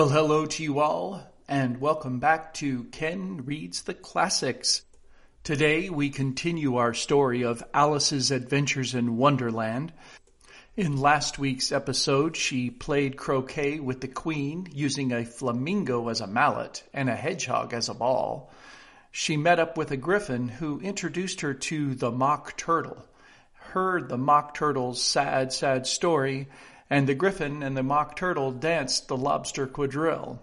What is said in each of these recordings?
Well, hello to you all, and welcome back to Ken Reads the Classics. Today we continue our story of Alice's adventures in Wonderland. In last week's episode, she played croquet with the queen using a flamingo as a mallet and a hedgehog as a ball. She met up with a griffin who introduced her to the mock turtle, heard the mock turtle's sad, sad story, and the griffin and the mock turtle danced the lobster quadrille.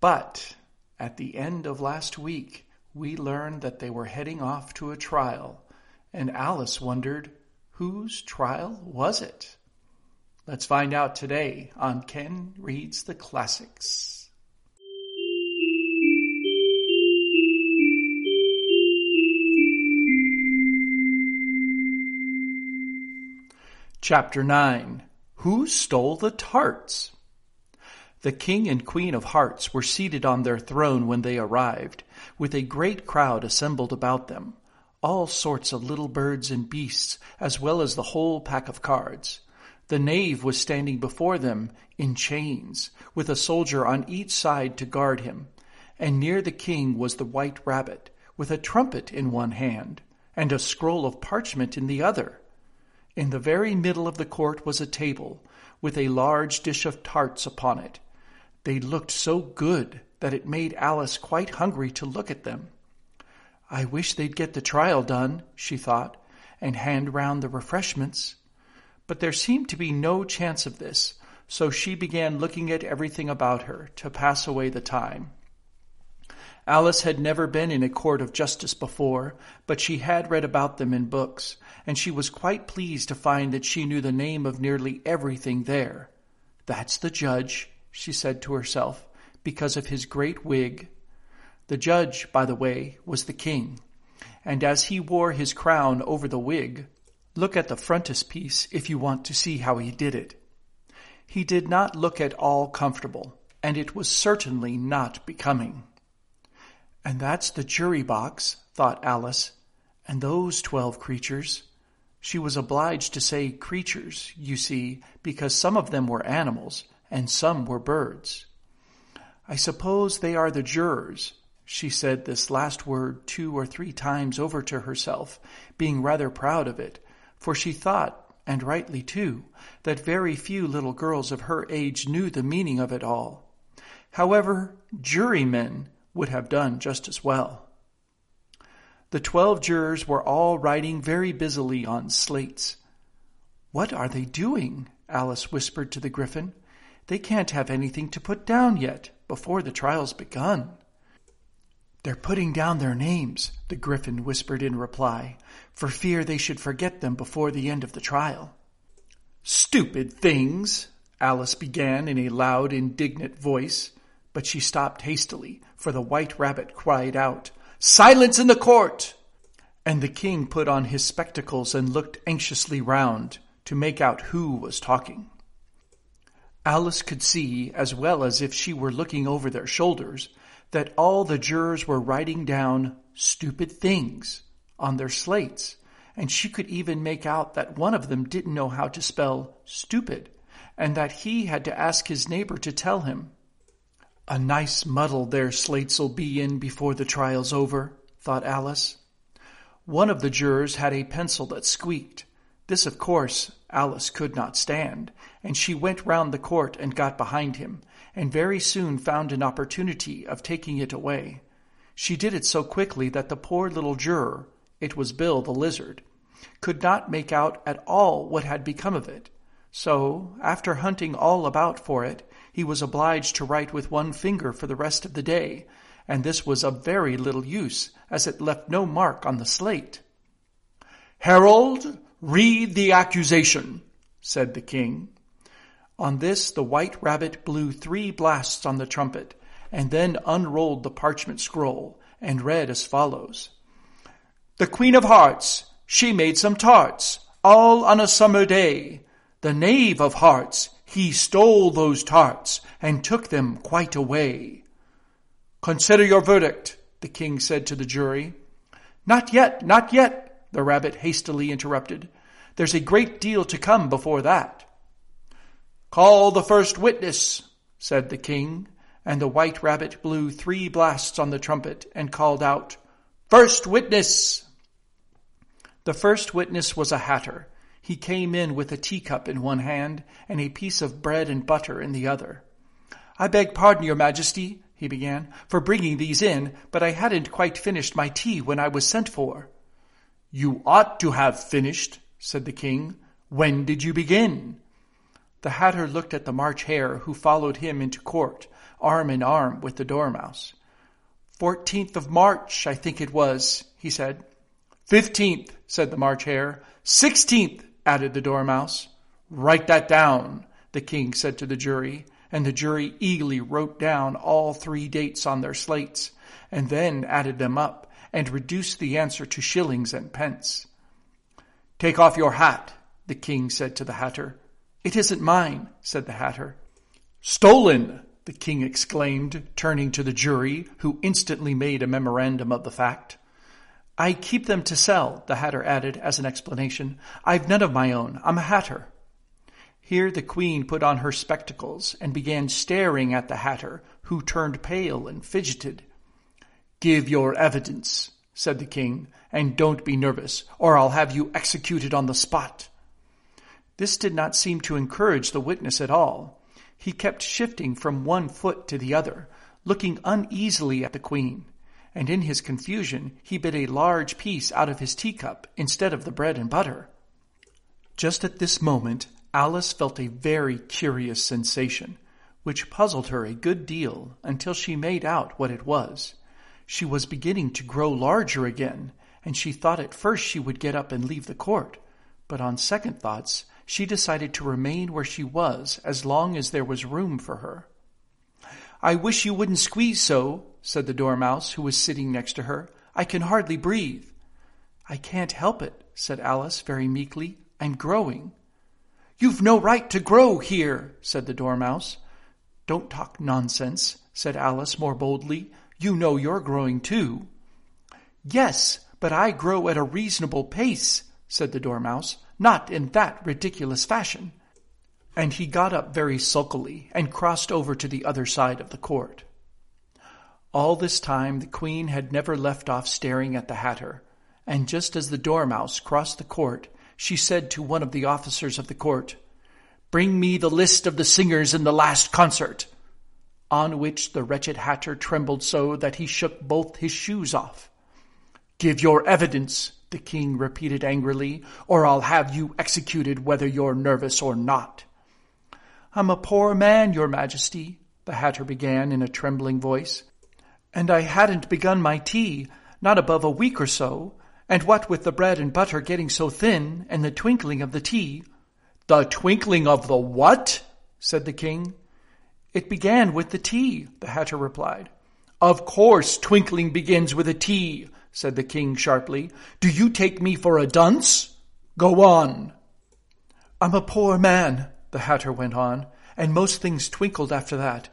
But at the end of last week, we learned that they were heading off to a trial, and Alice wondered, whose trial was it? Let's find out today on Ken Reads the Classics. Chapter 9 who stole the tarts? The king and queen of hearts were seated on their throne when they arrived, with a great crowd assembled about them, all sorts of little birds and beasts, as well as the whole pack of cards. The knave was standing before them in chains, with a soldier on each side to guard him, and near the king was the white rabbit, with a trumpet in one hand, and a scroll of parchment in the other. In the very middle of the court was a table, with a large dish of tarts upon it. They looked so good that it made Alice quite hungry to look at them. I wish they'd get the trial done, she thought, and hand round the refreshments. But there seemed to be no chance of this, so she began looking at everything about her to pass away the time. Alice had never been in a court of justice before, but she had read about them in books, and she was quite pleased to find that she knew the name of nearly everything there. That's the judge, she said to herself, because of his great wig. The judge, by the way, was the king, and as he wore his crown over the wig, look at the frontispiece if you want to see how he did it. He did not look at all comfortable, and it was certainly not becoming. And that's the jury box, thought Alice, and those twelve creatures. She was obliged to say creatures, you see, because some of them were animals and some were birds. I suppose they are the jurors. She said this last word two or three times over to herself, being rather proud of it, for she thought, and rightly too, that very few little girls of her age knew the meaning of it all. However, jurymen would have done just as well. The twelve jurors were all writing very busily on slates. What are they doing? Alice whispered to the Griffin. They can't have anything to put down yet, before the trial's begun. They're putting down their names, the Griffin whispered in reply, for fear they should forget them before the end of the trial. Stupid things! Alice began in a loud, indignant voice, but she stopped hastily, for the white rabbit cried out, Silence in the court! And the king put on his spectacles and looked anxiously round to make out who was talking. Alice could see, as well as if she were looking over their shoulders, that all the jurors were writing down stupid things on their slates, and she could even make out that one of them didn't know how to spell stupid, and that he had to ask his neighbor to tell him. A nice muddle their slates'll be in before the trial's over, thought Alice. One of the jurors had a pencil that squeaked. This, of course, Alice could not stand, and she went round the court and got behind him, and very soon found an opportunity of taking it away. She did it so quickly that the poor little juror, it was Bill the lizard, could not make out at all what had become of it. So, after hunting all about for it, he was obliged to write with one finger for the rest of the day, and this was of very little use, as it left no mark on the slate. Herald, read the accusation, said the king. On this the white rabbit blew three blasts on the trumpet, and then unrolled the parchment scroll, and read as follows. The Queen of Hearts, she made some tarts, all on a summer day. The Knave of Hearts, he stole those tarts and took them quite away. Consider your verdict, the king said to the jury. Not yet, not yet, the rabbit hastily interrupted. There's a great deal to come before that. Call the first witness, said the king, and the white rabbit blew three blasts on the trumpet and called out, First witness! The first witness was a hatter. He came in with a teacup in one hand and a piece of bread and butter in the other. I beg pardon, your majesty, he began, for bringing these in, but I hadn't quite finished my tea when I was sent for. You ought to have finished, said the king. When did you begin? The hatter looked at the March Hare, who followed him into court, arm in arm with the Dormouse. Fourteenth of March, I think it was, he said. Fifteenth, said the March Hare. Sixteenth, added the Dormouse. Write that down, the king said to the jury, and the jury eagerly wrote down all three dates on their slates, and then added them up, and reduced the answer to shillings and pence. Take off your hat, the king said to the hatter. It isn't mine, said the hatter. Stolen, the king exclaimed, turning to the jury, who instantly made a memorandum of the fact. I keep them to sell, the hatter added as an explanation. I've none of my own. I'm a hatter. Here the queen put on her spectacles and began staring at the hatter, who turned pale and fidgeted. Give your evidence, said the king, and don't be nervous, or I'll have you executed on the spot. This did not seem to encourage the witness at all. He kept shifting from one foot to the other, looking uneasily at the queen, and in his confusion he bit a large piece out of his teacup instead of the bread and butter. Just at this moment Alice felt a very curious sensation, which puzzled her a good deal until she made out what it was. She was beginning to grow larger again, and she thought at first she would get up and leave the court, but on second thoughts she decided to remain where she was as long as there was room for her. I wish you wouldn't squeeze so, said the Dormouse, who was sitting next to her. I can hardly breathe. I can't help it, said Alice very meekly. I'm growing. You've no right to grow here, said the Dormouse. Don't talk nonsense, said Alice more boldly. You know you're growing too. Yes, but I grow at a reasonable pace, said the Dormouse not in that ridiculous fashion. And he got up very sulkily and crossed over to the other side of the court. All this time the queen had never left off staring at the hatter, and just as the dormouse crossed the court, she said to one of the officers of the court, Bring me the list of the singers in the last concert. On which the wretched hatter trembled so that he shook both his shoes off. Give your evidence, the king repeated angrily, or I'll have you executed whether you're nervous or not. I'm a poor man, your majesty, the hatter began in a trembling voice, and I hadn't begun my tea, not above a week or so, and what with the bread and butter getting so thin, and the twinkling of the tea. The twinkling of the what? said the king. It began with the tea, the hatter replied. Of course twinkling begins with a T, said the king sharply. Do you take me for a dunce? Go on. I'm a poor man, the hatter went on, and most things twinkled after that.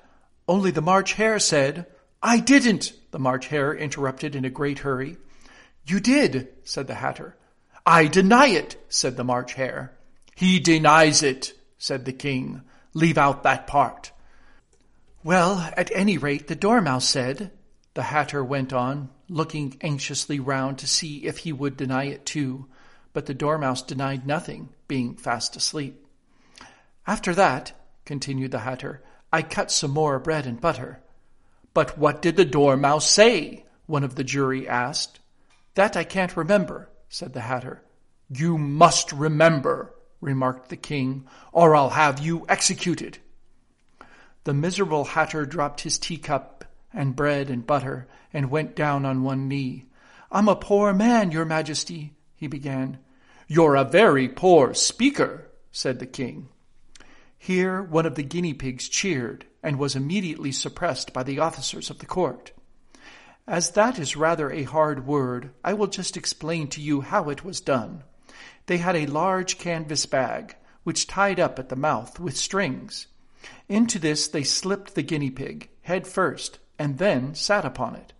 Only the March Hare said, I didn't, the March Hare interrupted in a great hurry. You did, said the hatter. I deny it, said the March Hare. He denies it, said the king. Leave out that part. Well, at any rate, the Dormouse said, the hatter went on, looking anxiously round to see if he would deny it too, but the Dormouse denied nothing, being fast asleep. After that, continued the hatter, I cut some more bread and butter. But what did the Dormouse say? one of the jury asked. That I can't remember, said the hatter. You must remember, remarked the king, or I'll have you executed. The miserable hatter dropped his teacup and bread and butter and went down on one knee. I'm a poor man, your majesty, he began. You're a very poor speaker, said the king. Here one of the guinea pigs cheered and was immediately suppressed by the officers of the court. As that is rather a hard word, I will just explain to you how it was done. They had a large canvas bag, which tied up at the mouth with strings. Into this they slipped the guinea pig, head first, and then sat upon it.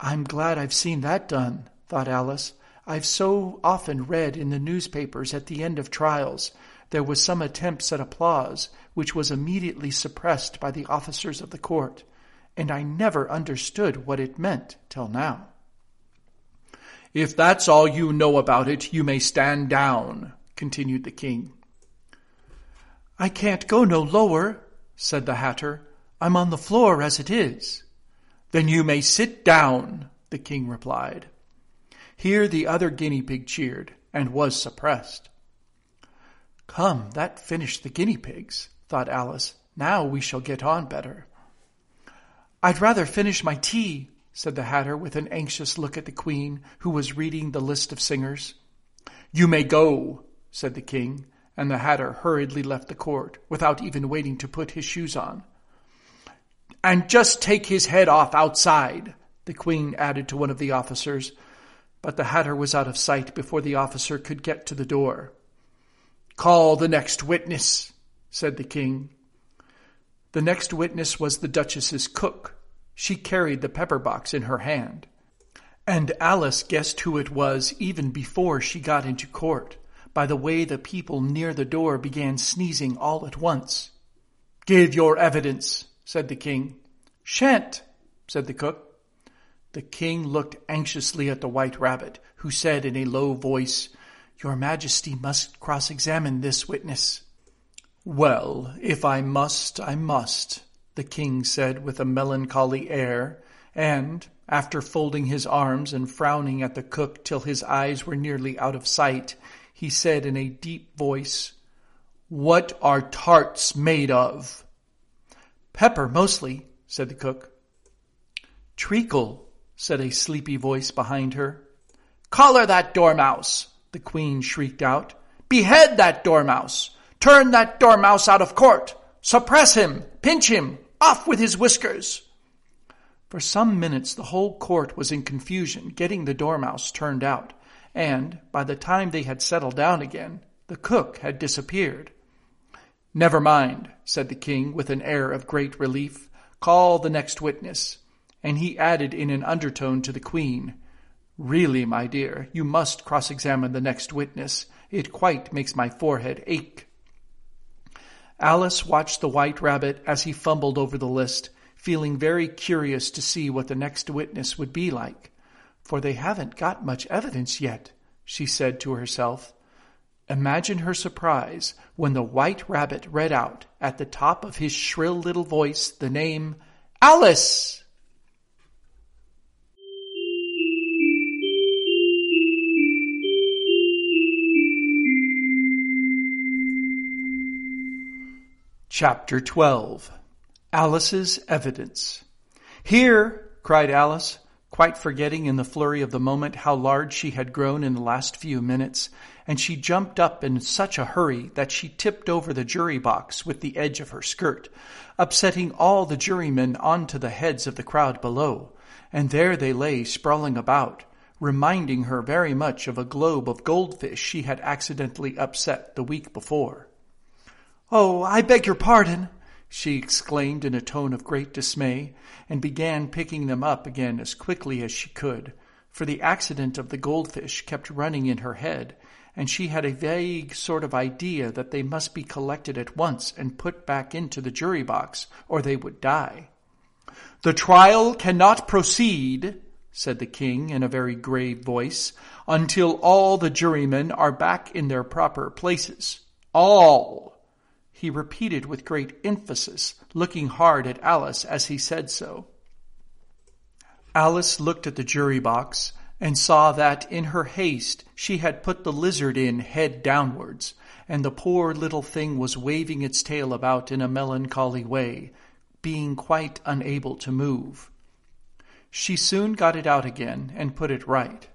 I'm glad I've seen that done, thought Alice. I've so often read in the newspapers at the end of trials, there was some attempts at applause, which was immediately suppressed by the officers of the court, and I never understood what it meant till now. If that's all you know about it, you may stand down, continued the king. I can't go no lower, said the hatter. I'm on the floor as it is. Then you may sit down, the king replied. Here the other guinea pig cheered, and was suppressed. Come, that finished the guinea pigs, thought Alice. Now we shall get on better. I'd rather finish my tea, said the Hatter with an anxious look at the Queen, who was reading the list of singers. You may go, said the King, and the Hatter hurriedly left the court, without even waiting to put his shoes on. And just take his head off outside, the Queen added to one of the officers, but the Hatter was out of sight before the officer could get to the door. Call the next witness, said the king. The next witness was the Duchess's cook. She carried the pepper box in her hand. And Alice guessed who it was even before she got into court, by the way the people near the door began sneezing all at once. Give your evidence, said the king. Shan't, said the cook. The king looked anxiously at the white rabbit, who said in a low voice, Your Majesty must cross-examine this witness. Well, if I must, I must, the king said with a melancholy air, and, after folding his arms and frowning at the cook till his eyes were nearly out of sight, he said in a deep voice, What are tarts made of? Pepper, mostly, said the cook. Treacle, said a sleepy voice behind her. Collar that dormouse, the queen shrieked out. Behead that dormouse! Turn that dormouse out of court! Suppress him! Pinch him! Off with his whiskers! For some minutes the whole court was in confusion getting the dormouse turned out, and by the time they had settled down again, the cook had disappeared. Never mind, said the king with an air of great relief. Call the next witness and he added in an undertone to the queen, Really, my dear, you must cross-examine the next witness. It quite makes my forehead ache. Alice watched the white rabbit as he fumbled over the list, feeling very curious to see what the next witness would be like. For they haven't got much evidence yet, she said to herself. Imagine her surprise when the white rabbit read out at the top of his shrill little voice the name Alice! Chapter 12 Alice's Evidence Here, cried Alice, quite forgetting in the flurry of the moment how large she had grown in the last few minutes, and she jumped up in such a hurry that she tipped over the jury box with the edge of her skirt, upsetting all the jurymen onto the heads of the crowd below, and there they lay sprawling about, reminding her very much of a globe of goldfish she had accidentally upset the week before. Oh, I beg your pardon, she exclaimed in a tone of great dismay, and began picking them up again as quickly as she could, for the accident of the goldfish kept running in her head, and she had a vague sort of idea that they must be collected at once and put back into the jury box, or they would die. The trial cannot proceed, said the king in a very grave voice, until all the jurymen are back in their proper places. All he repeated with great emphasis, looking hard at Alice as he said so. Alice looked at the jury box and saw that in her haste she had put the lizard in head downwards, and the poor little thing was waving its tail about in a melancholy way, being quite unable to move. She soon got it out again and put it right.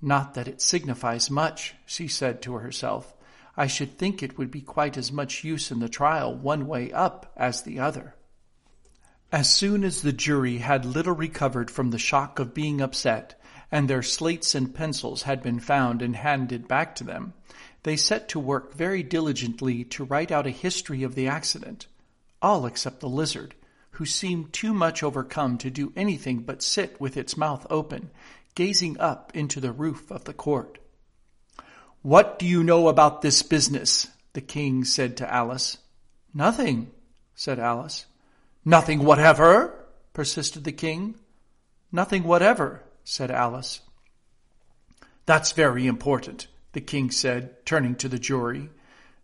Not that it signifies much, she said to herself. I should think it would be quite as much use in the trial one way up as the other. As soon as the jury had little recovered from the shock of being upset, and their slates and pencils had been found and handed back to them, they set to work very diligently to write out a history of the accident, all except the lizard, who seemed too much overcome to do anything but sit with its mouth open, gazing up into the roof of the court. What do you know about this business? the king said to Alice. Nothing, said Alice. Nothing whatever, persisted the king. Nothing whatever, said Alice. That's very important, the king said, turning to the jury.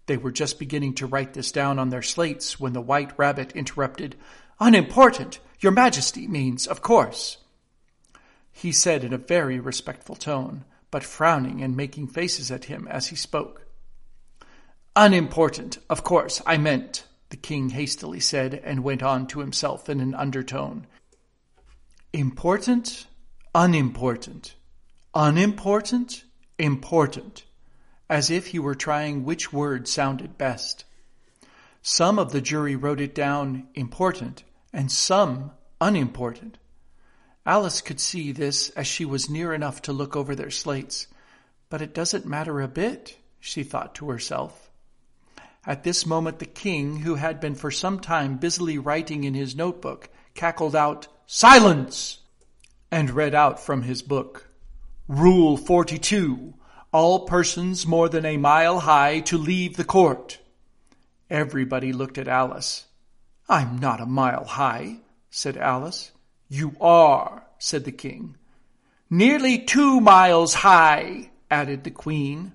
They were just beginning to write this down on their slates when the white rabbit interrupted. Unimportant, your majesty means, of course. He said in a very respectful tone, but frowning and making faces at him as he spoke. Unimportant, of course, I meant, the king hastily said, and went on to himself in an undertone. Important, unimportant, unimportant, important, as if he were trying which word sounded best. Some of the jury wrote it down important, and some unimportant. Alice could see this as she was near enough to look over their slates. But it doesn't matter a bit, she thought to herself. At this moment the king, who had been for some time busily writing in his notebook, cackled out, Silence! and read out from his book. Rule 42. All persons more than a mile high to leave the court. Everybody looked at Alice. I'm not a mile high, said Alice. You are, said the king. Nearly two miles high, added the queen.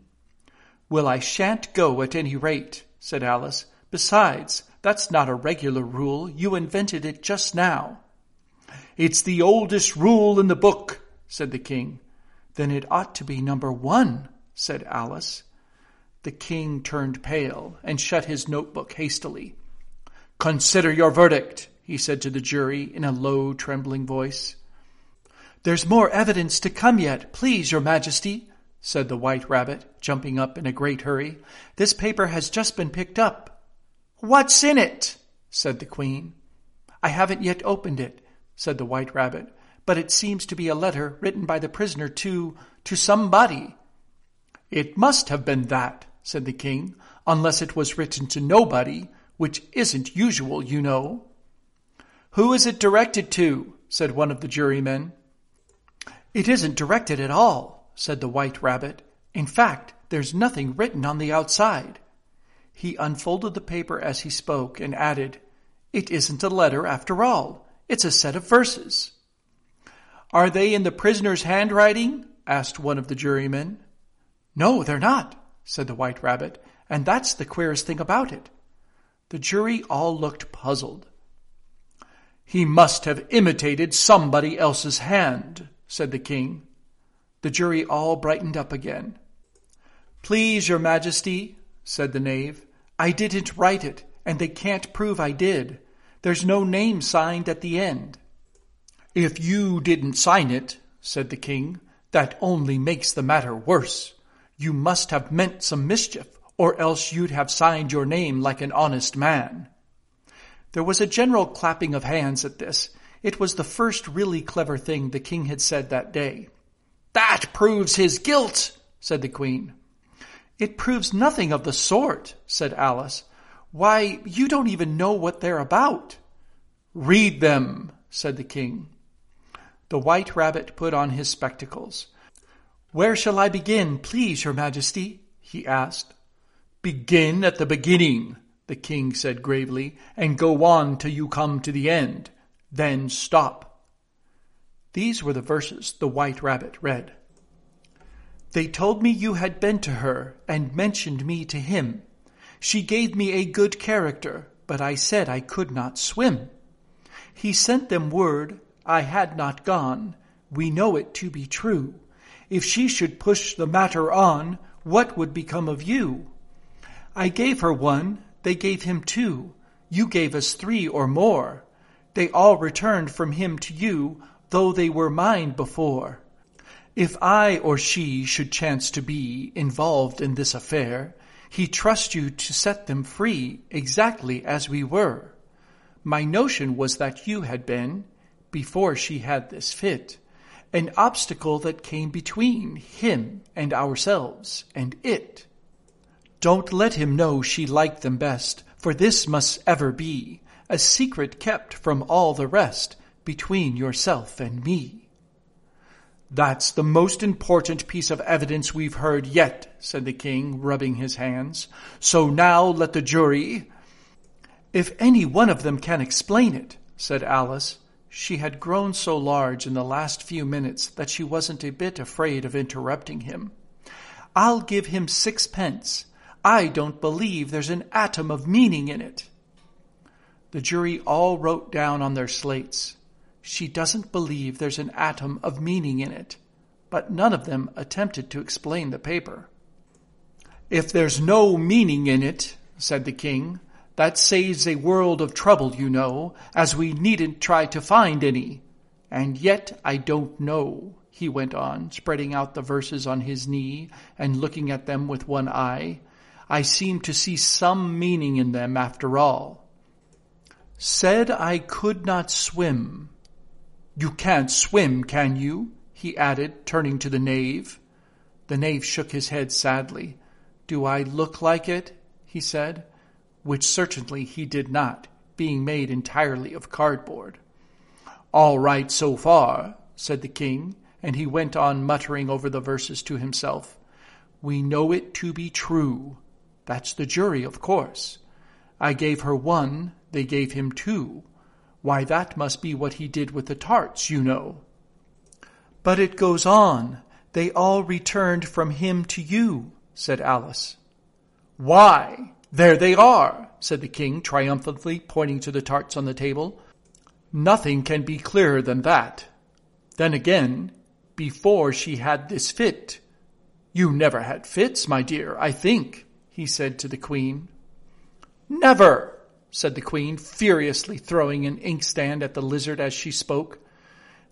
Well, I shan't go at any rate, said Alice. Besides, that's not a regular rule. You invented it just now. It's the oldest rule in the book, said the king. Then it ought to be number one, said Alice. The king turned pale and shut his notebook hastily. Consider your verdict, he said to the jury in a low, trembling voice. There's more evidence to come yet, please, your majesty, said the white rabbit, jumping up in a great hurry. This paper has just been picked up. What's in it? said the queen. I haven't yet opened it, said the white rabbit, but it seems to be a letter written by the prisoner to, to somebody. It must have been that, said the king, unless it was written to nobody, which isn't usual, you know. Who is it directed to? said one of the jurymen. It isn't directed at all, said the white rabbit. In fact, there's nothing written on the outside. He unfolded the paper as he spoke and added, It isn't a letter after all. It's a set of verses. Are they in the prisoner's handwriting? asked one of the jurymen. No, they're not, said the white rabbit, and that's the queerest thing about it. The jury all looked puzzled. He must have imitated somebody else's hand, said the king. The jury all brightened up again. Please, your majesty, said the knave, I didn't write it, and they can't prove I did. There's no name signed at the end. If you didn't sign it, said the king, that only makes the matter worse. You must have meant some mischief, or else you'd have signed your name like an honest man. There was a general clapping of hands at this. It was the first really clever thing the king had said that day. That proves his guilt, said the queen. It proves nothing of the sort, said Alice. Why, you don't even know what they're about. Read them, said the king. The white rabbit put on his spectacles. Where shall I begin, please, your majesty? he asked. Begin at the beginning, the king said gravely, and go on till you come to the end. Then stop. These were the verses the white rabbit read. They told me you had been to her and mentioned me to him. She gave me a good character, but I said I could not swim. He sent them word I had not gone. We know it to be true. If she should push the matter on, what would become of you? I gave her one, they gave him two. You gave us three or more. They all returned from him to you, though they were mine before. If I or she should chance to be involved in this affair, he trusts you to set them free exactly as we were. My notion was that you had been, before she had this fit, an obstacle that came between him and ourselves and it. Don't let him know she liked them best, for this must ever be a secret kept from all the rest between yourself and me. That's the most important piece of evidence we've heard yet, said the king, rubbing his hands. So now let the jury. If any one of them can explain it, said Alice. She had grown so large in the last few minutes that she wasn't a bit afraid of interrupting him. I'll give him sixpence. I don't believe there's an atom of meaning in it. The jury all wrote down on their slates, She doesn't believe there's an atom of meaning in it, but none of them attempted to explain the paper. If there's no meaning in it, said the king, that saves a world of trouble, you know, as we needn't try to find any. And yet I don't know, he went on, spreading out the verses on his knee and looking at them with one eye. I seem to see some meaning in them after all. Said I could not swim. You can't swim, can you? he added, turning to the knave. The knave shook his head sadly. Do I look like it? he said, which certainly he did not, being made entirely of cardboard. All right so far, said the king, and he went on muttering over the verses to himself. We know it to be true. That's the jury, of course. I gave her one, they gave him two. Why, that must be what he did with the tarts, you know. But it goes on. They all returned from him to you, said Alice. Why, there they are, said the king triumphantly, pointing to the tarts on the table. Nothing can be clearer than that. Then again, before she had this fit. You never had fits, my dear, I think, he said to the queen. Never, said the queen, furiously throwing an inkstand at the lizard as she spoke.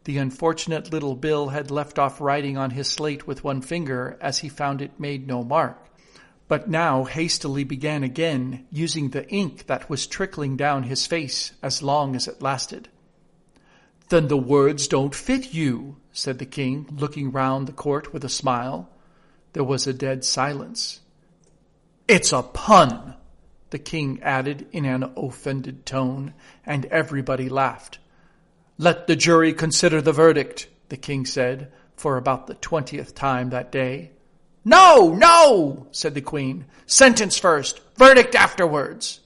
The unfortunate little Bill had left off writing on his slate with one finger as he found it made no mark, but now hastily began again, using the ink that was trickling down his face as long as it lasted. Then the words don't fit you, said the king, looking round the court with a smile. There was a dead silence. It's a pun, the king added in an offended tone, and everybody laughed. Let the jury consider the verdict, the king said, for about the twentieth time that day. No, no, said the queen. Sentence first, verdict afterwards.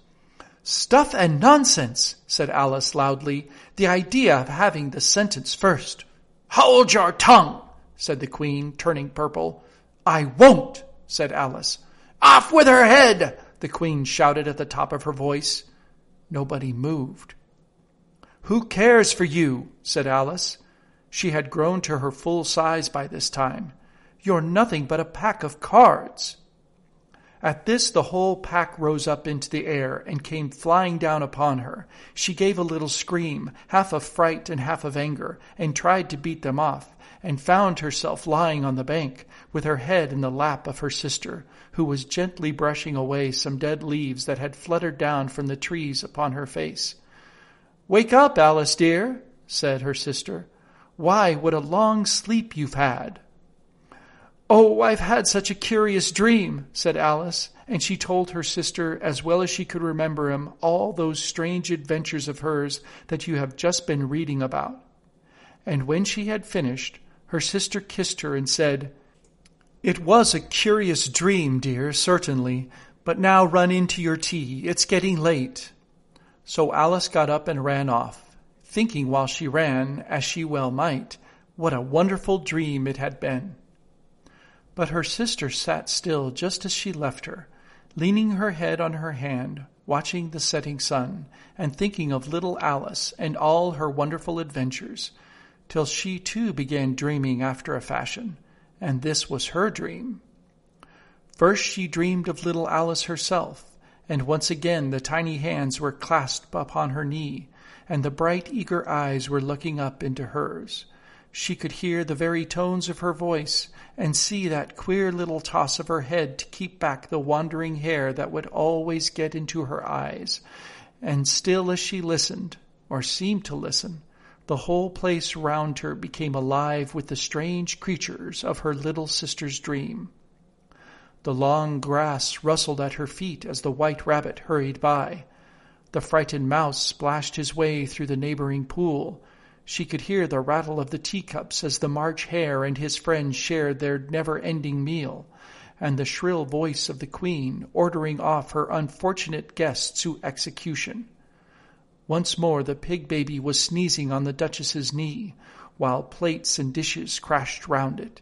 Stuff and nonsense, said Alice loudly. The idea of having the sentence first. Hold your tongue, said the queen, turning purple. I won't, said Alice. Off with her head, the queen shouted at the top of her voice. Nobody moved. Who cares for you? said Alice. She had grown to her full size by this time. You're nothing but a pack of cards. At this, the whole pack rose up into the air and came flying down upon her. She gave a little scream, half of fright and half of anger, and tried to beat them off, and found herself lying on the bank, with her head in the lap of her sister, who was gently brushing away some dead leaves that had fluttered down from the trees upon her face. Wake up, Alice dear, said her sister. Why, what a long sleep you've had. Oh, I've had such a curious dream, said Alice, and she told her sister, as well as she could remember him, all those strange adventures of hers that you have just been reading about. And when she had finished, her sister kissed her and said, It was a curious dream, dear, certainly, but now run into your tea. It's getting late. So Alice got up and ran off, thinking while she ran, as she well might, what a wonderful dream it had been. But her sister sat still just as she left her, leaning her head on her hand, watching the setting sun, and thinking of little Alice and all her wonderful adventures, till she too began dreaming after a fashion, and this was her dream. First she dreamed of little Alice herself, and once again the tiny hands were clasped upon her knee, and the bright eager eyes were looking up into hers. She could hear the very tones of her voice, and see that queer little toss of her head to keep back the wandering hair that would always get into her eyes. And still as she listened, or seemed to listen, the whole place round her became alive with the strange creatures of her little sister's dream. The long grass rustled at her feet as the white rabbit hurried by. The frightened mouse splashed his way through the neighboring pool. She could hear the rattle of the teacups as the March Hare and his friends shared their never-ending meal, and the shrill voice of the Queen ordering off her unfortunate guests to execution. Once more the pig baby was sneezing on the Duchess's knee, while plates and dishes crashed round it.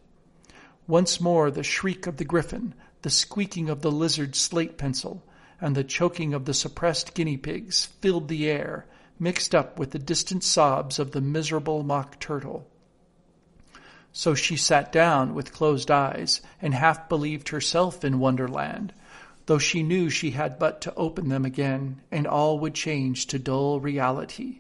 Once more the shriek of the griffin, the squeaking of the lizard's slate pencil, and the choking of the suppressed guinea pigs filled the air, mixed up with the distant sobs of the miserable mock turtle. So she sat down with closed eyes and half believed herself in Wonderland, though she knew she had but to open them again and all would change to dull reality.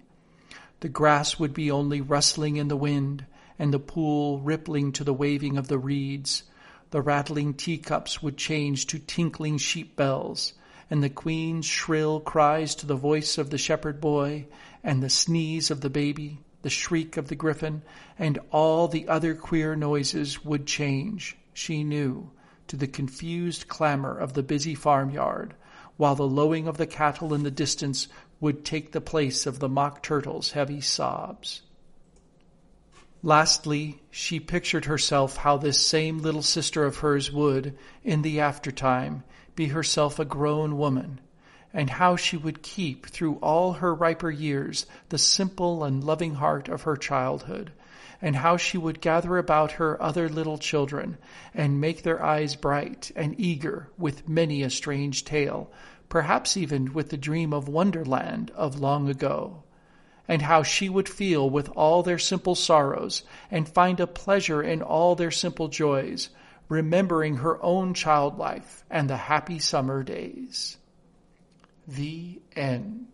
The grass would be only rustling in the wind, and the pool rippling to the waving of the reeds. The rattling teacups would change to tinkling sheep bells, and the queen's shrill cries to the voice of the shepherd boy, and the sneeze of the baby, the shriek of the griffin, and all the other queer noises would change, she knew, to the confused clamor of the busy farmyard, while the lowing of the cattle in the distance would take the place of the mock turtle's heavy sobs. Lastly, she pictured herself how this same little sister of hers would, in the aftertime, be herself a grown woman, and how she would keep through all her riper years the simple and loving heart of her childhood, and how she would gather about her other little children and make their eyes bright and eager with many a strange tale, perhaps even with the dream of Wonderland of long ago, and how she would feel with all their simple sorrows and find a pleasure in all their simple joys, remembering her own child life and the happy summer days. The end.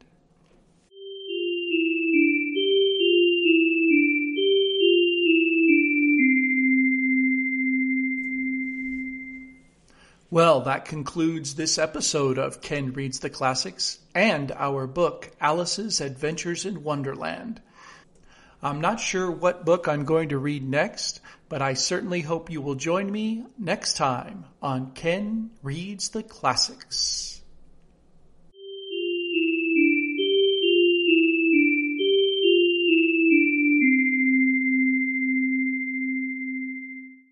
Well, that concludes this episode of Ken Reads the Classics and our book, Alice's Adventures in Wonderland. I'm not sure what book I'm going to read next, but I certainly hope you will join me next time on Ken Reads the Classics.